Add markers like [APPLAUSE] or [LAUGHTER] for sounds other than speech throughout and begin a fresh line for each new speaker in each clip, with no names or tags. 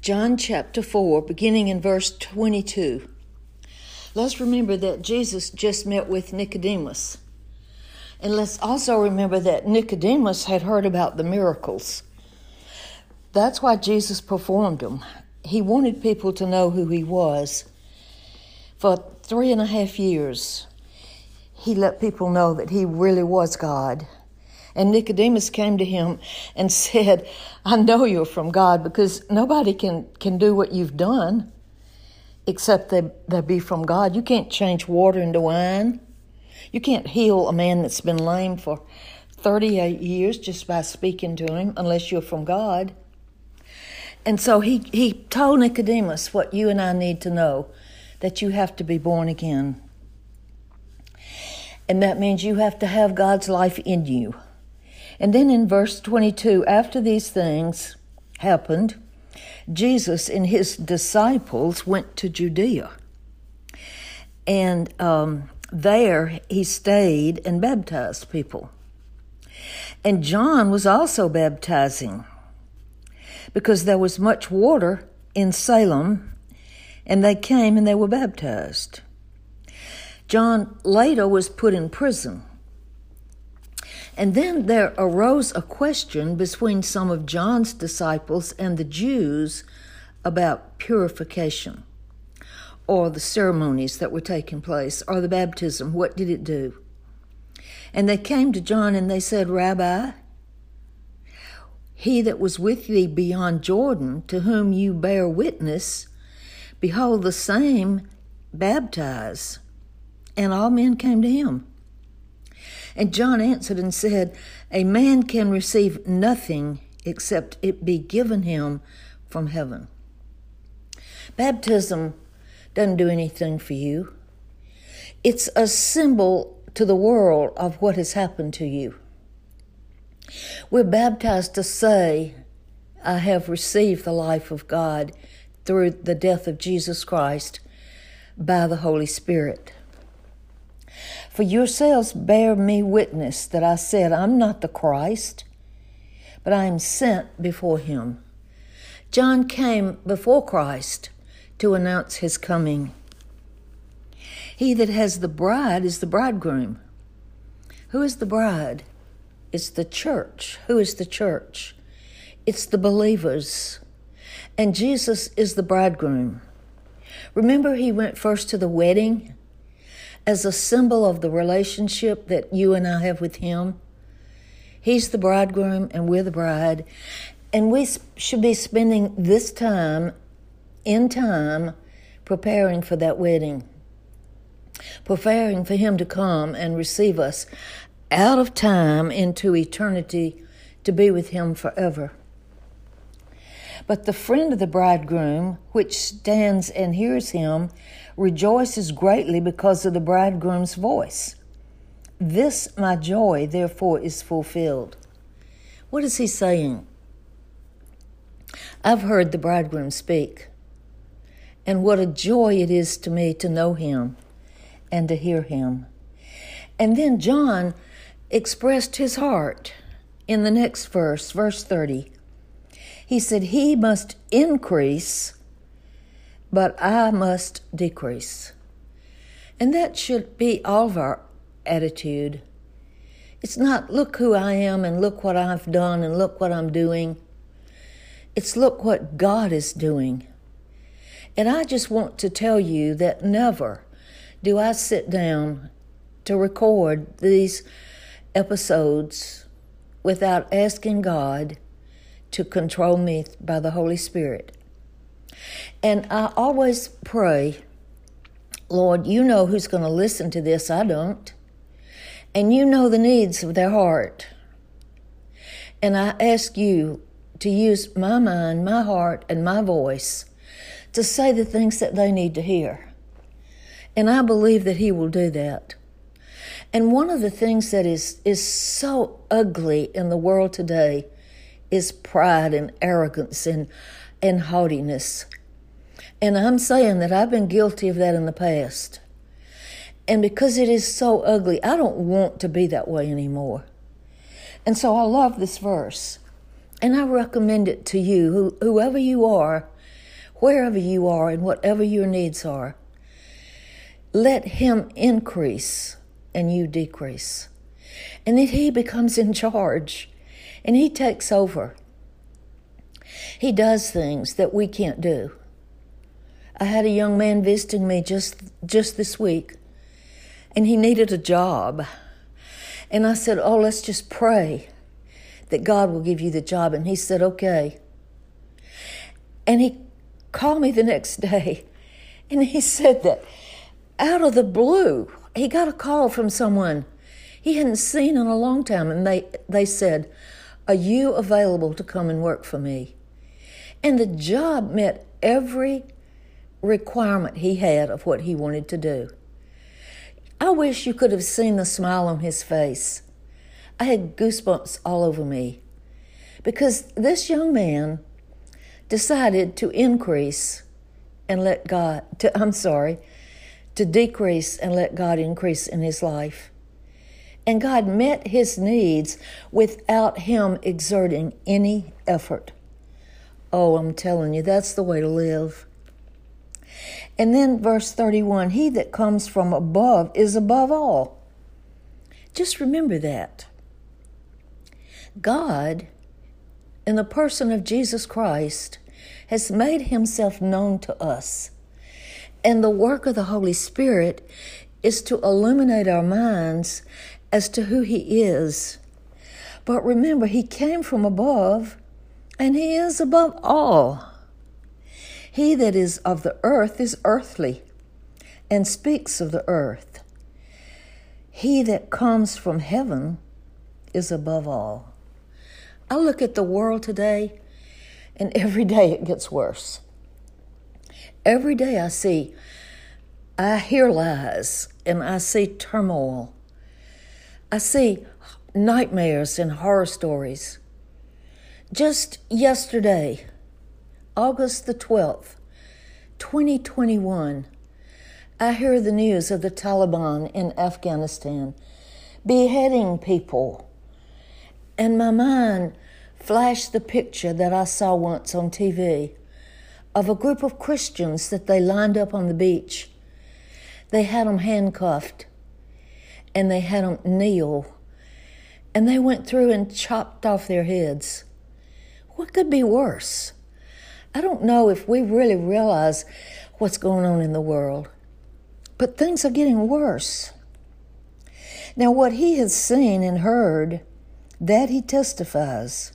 John chapter 4, beginning in verse 22. Let's remember that Jesus just met with Nicodemus. And let's also remember that Nicodemus had heard about the miracles. That's why Jesus performed them. He wanted people to know who he was. For three and a half years, he let people know that he really was God. And Nicodemus came to him and [LAUGHS] said, I know you're from God because nobody can, can do what you've done except they, they be from God. You can't change water into wine. You can't heal a man that's been lame for 38 years just by speaking to him unless you're from God. And so he, he told Nicodemus what you and I need to know that you have to be born again. And that means you have to have God's life in you. And then in verse 22, after these things happened, Jesus and his disciples went to Judea. And um, there he stayed and baptized people. And John was also baptizing because there was much water in Salem, and they came and they were baptized. John later was put in prison and then there arose a question between some of John's disciples and the Jews about purification or the ceremonies that were taking place or the baptism. What did it do? And they came to John and they said, Rabbi, he that was with thee beyond Jordan, to whom you bear witness, behold, the same baptize. And all men came to him. And John answered and said, A man can receive nothing except it be given him from heaven. Baptism doesn't do anything for you, it's a symbol to the world of what has happened to you. We're baptized to say, I have received the life of God through the death of Jesus Christ by the Holy Spirit. For yourselves bear me witness that I said, I'm not the Christ, but I am sent before him. John came before Christ to announce his coming. He that has the bride is the bridegroom. Who is the bride? It's the church. Who is the church? It's the believers. And Jesus is the bridegroom. Remember, he went first to the wedding as a symbol of the relationship that you and I have with Him. He's the bridegroom and we're the bride. And we should be spending this time in time preparing for that wedding, preparing for Him to come and receive us out of time into eternity to be with Him forever. But the friend of the bridegroom, which stands and hears him, rejoices greatly because of the bridegroom's voice. This my joy, therefore, is fulfilled. What is he saying? I've heard the bridegroom speak, and what a joy it is to me to know him and to hear him. And then John expressed his heart in the next verse, verse 30. He said, He must increase, but I must decrease. And that should be all of our attitude. It's not, look who I am and look what I've done and look what I'm doing. It's look what God is doing. And I just want to tell you that never do I sit down to record these episodes without asking God to control me by the Holy Spirit. And I always pray, Lord, you know who's going to listen to this. I don't. And you know the needs of their heart. And I ask you to use my mind, my heart, and my voice to say the things that they need to hear. And I believe that He will do that. And one of the things that is, is so ugly in the world today is pride and arrogance and, and haughtiness. And I'm saying that I've been guilty of that in the past. And because it is so ugly, I don't want to be that way anymore. And so I love this verse. And I recommend it to you, whoever you are wherever you are and whatever your needs are. Let Him increase and you decrease. And then He becomes in charge and He takes over. He does things that we can't do. I had a young man visiting me just just this week and he needed a job. And I said, "Oh, let's just pray that God will give you the job." And he said, "Okay." And he called me the next day and he said that out of the blue, he got a call from someone he hadn't seen in a long time and they they said, "Are you available to come and work for me?" And the job met every requirement he had of what he wanted to do. I wish you could have seen the smile on his face. I had goosebumps all over me because this young man decided to increase and let God, to, I'm sorry, to decrease and let God increase in his life. And God met his needs without him exerting any effort. Oh, I'm telling you, that's the way to live. And then verse 31 He that comes from above is above all. Just remember that. God, in the person of Jesus Christ, has made himself known to us. And the work of the Holy Spirit is to illuminate our minds as to who he is. But remember, he came from above and he is above all. He that is of the earth is earthly, and speaks of the earth. He that comes from heaven is above all. I look at the world today, and every day it gets worse. Every day I see, I hear lies, and I see turmoil. I see nightmares and horror stories. Just yesterday, August the 12th, 2021, I hear the news of the Taliban in Afghanistan beheading people. And my mind flashed the picture that I saw once on TV of a group of Christians that they lined up on the beach. They had them handcuffed and they had them kneel and they went through and chopped off their heads. What could be worse? I don't know if we really realize what's going on in the world, but things are getting worse. Now, what he has seen and heard, that he testifies,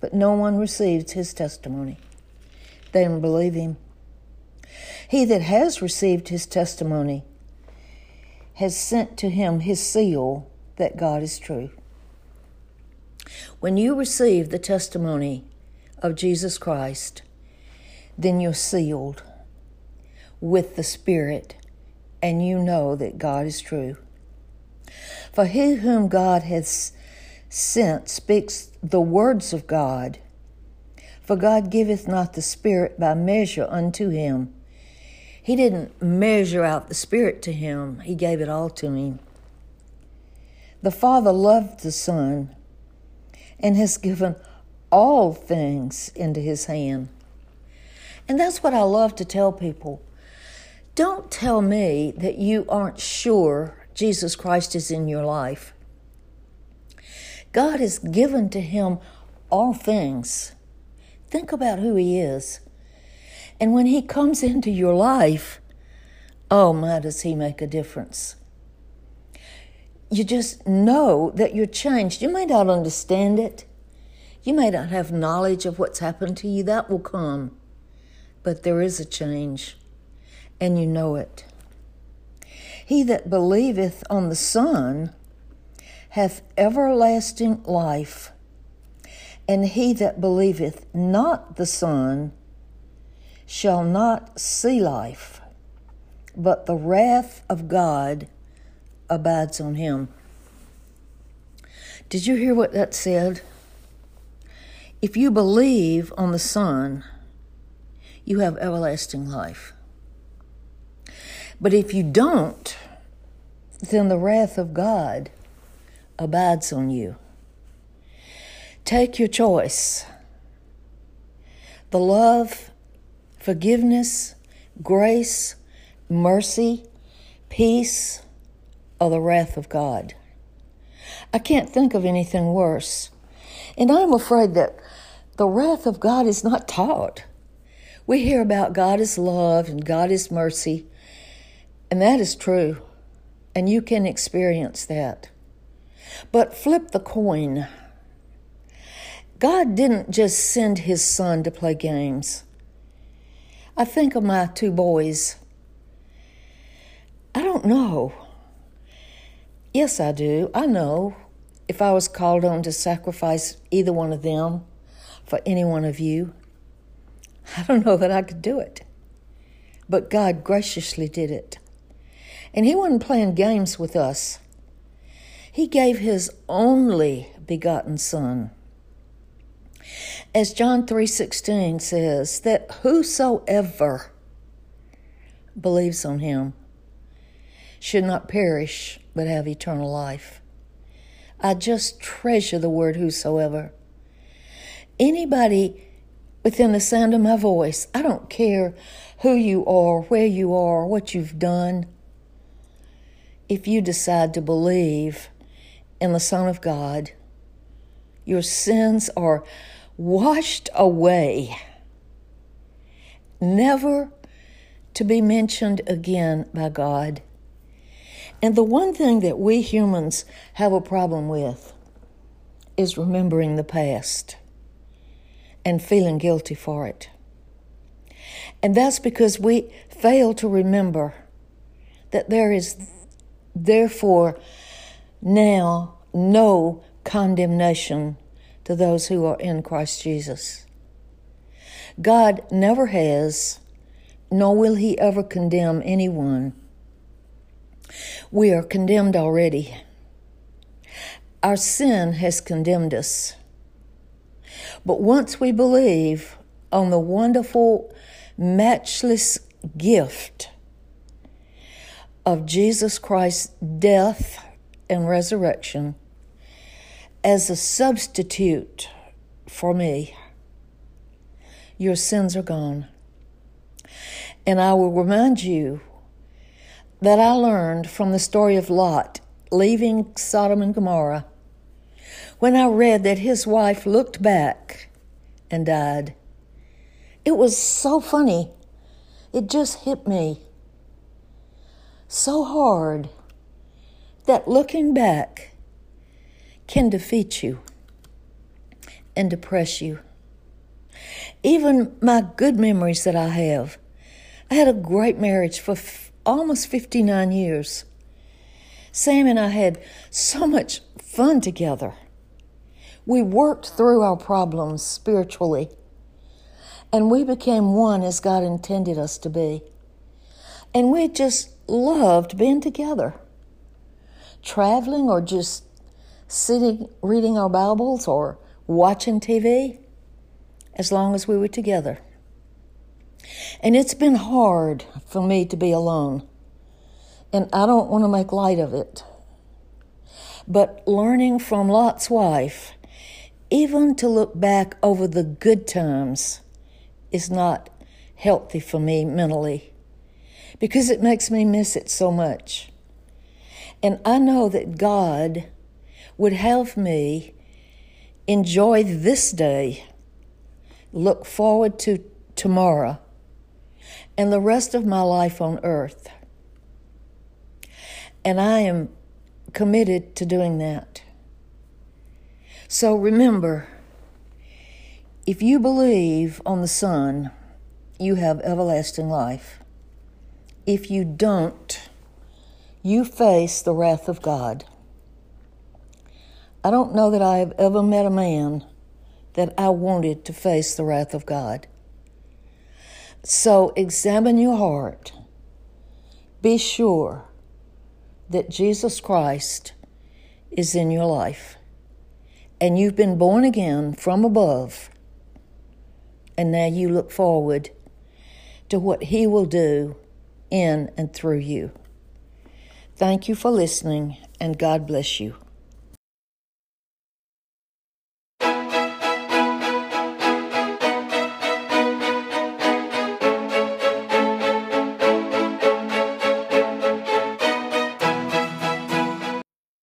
but no one receives his testimony. They don't believe him. He that has received his testimony has sent to him his seal that God is true. When you receive the testimony of Jesus Christ, then you're sealed with the Spirit and you know that God is true. For he whom God has sent speaks the words of God. For God giveth not the Spirit by measure unto him. He didn't measure out the Spirit to him, He gave it all to him. The Father loved the Son and has given all things into his hand. And that's what I love to tell people. Don't tell me that you aren't sure Jesus Christ is in your life. God has given to him all things. Think about who he is. And when he comes into your life, oh my, does he make a difference. You just know that you're changed. You may not understand it, you may not have knowledge of what's happened to you, that will come. But there is a change, and you know it. He that believeth on the Son hath everlasting life, and he that believeth not the Son shall not see life, but the wrath of God abides on him. Did you hear what that said? If you believe on the Son, you have everlasting life. But if you don't, then the wrath of God abides on you. Take your choice. The love forgiveness, grace, mercy, peace, or the wrath of God. I can't think of anything worse. And I'm afraid that the wrath of God is not taught. We hear about God is love and God is mercy, and that is true, and you can experience that. But flip the coin. God didn't just send his son to play games. I think of my two boys. I don't know. Yes, I do. I know if I was called on to sacrifice either one of them for any one of you, I don't know that I could do it. But God graciously did it. And He wasn't playing games with us. He gave His only begotten Son. As John 3:16 says that whosoever believes on him should not perish but have eternal life. I just treasure the word whosoever. Anybody within the sound of my voice, I don't care who you are, where you are, what you've done. If you decide to believe in the Son of God, your sins are washed away, never to be mentioned again by God. And the one thing that we humans have a problem with is remembering the past and feeling guilty for it. And that's because we fail to remember that there is therefore now no condemnation to those who are in Christ Jesus. God never has, nor will he ever condemn anyone we are condemned already. Our sin has condemned us. But once we believe on the wonderful, matchless gift of Jesus Christ's death and resurrection as a substitute for me, your sins are gone. And I will remind you that I learned from the story of Lot leaving Sodom and Gomorrah when I read that his wife looked back and died. It was so funny. It just hit me so hard that looking back can defeat you and depress you. Even my good memories that I have. I had a great marriage for almost 59 years. Sam and I had so much fun together. We worked through our problems spiritually, and we became one as God intended us to be. And we just loved being together, traveling or just sitting reading our Bibles or watching TV, as long as we were together. And it's been hard for me to be alone. And I don't want to make light of it. But learning from Lot's wife, even to look back over the good times, is not healthy for me mentally because it makes me miss it so much. And I know that God would have me enjoy this day, look forward to tomorrow, and the rest of my life on earth. And I am committed to doing that. So remember, if you believe on the Son, you have everlasting life. If you don't, you face the wrath of God. I don't know that I have ever met a man that I wanted to face the wrath of God. So examine your heart. Be sure that Jesus Christ is in your life and you've been born again from above. And now you look forward to what He will do in and through you. Thank you for listening, and God bless you.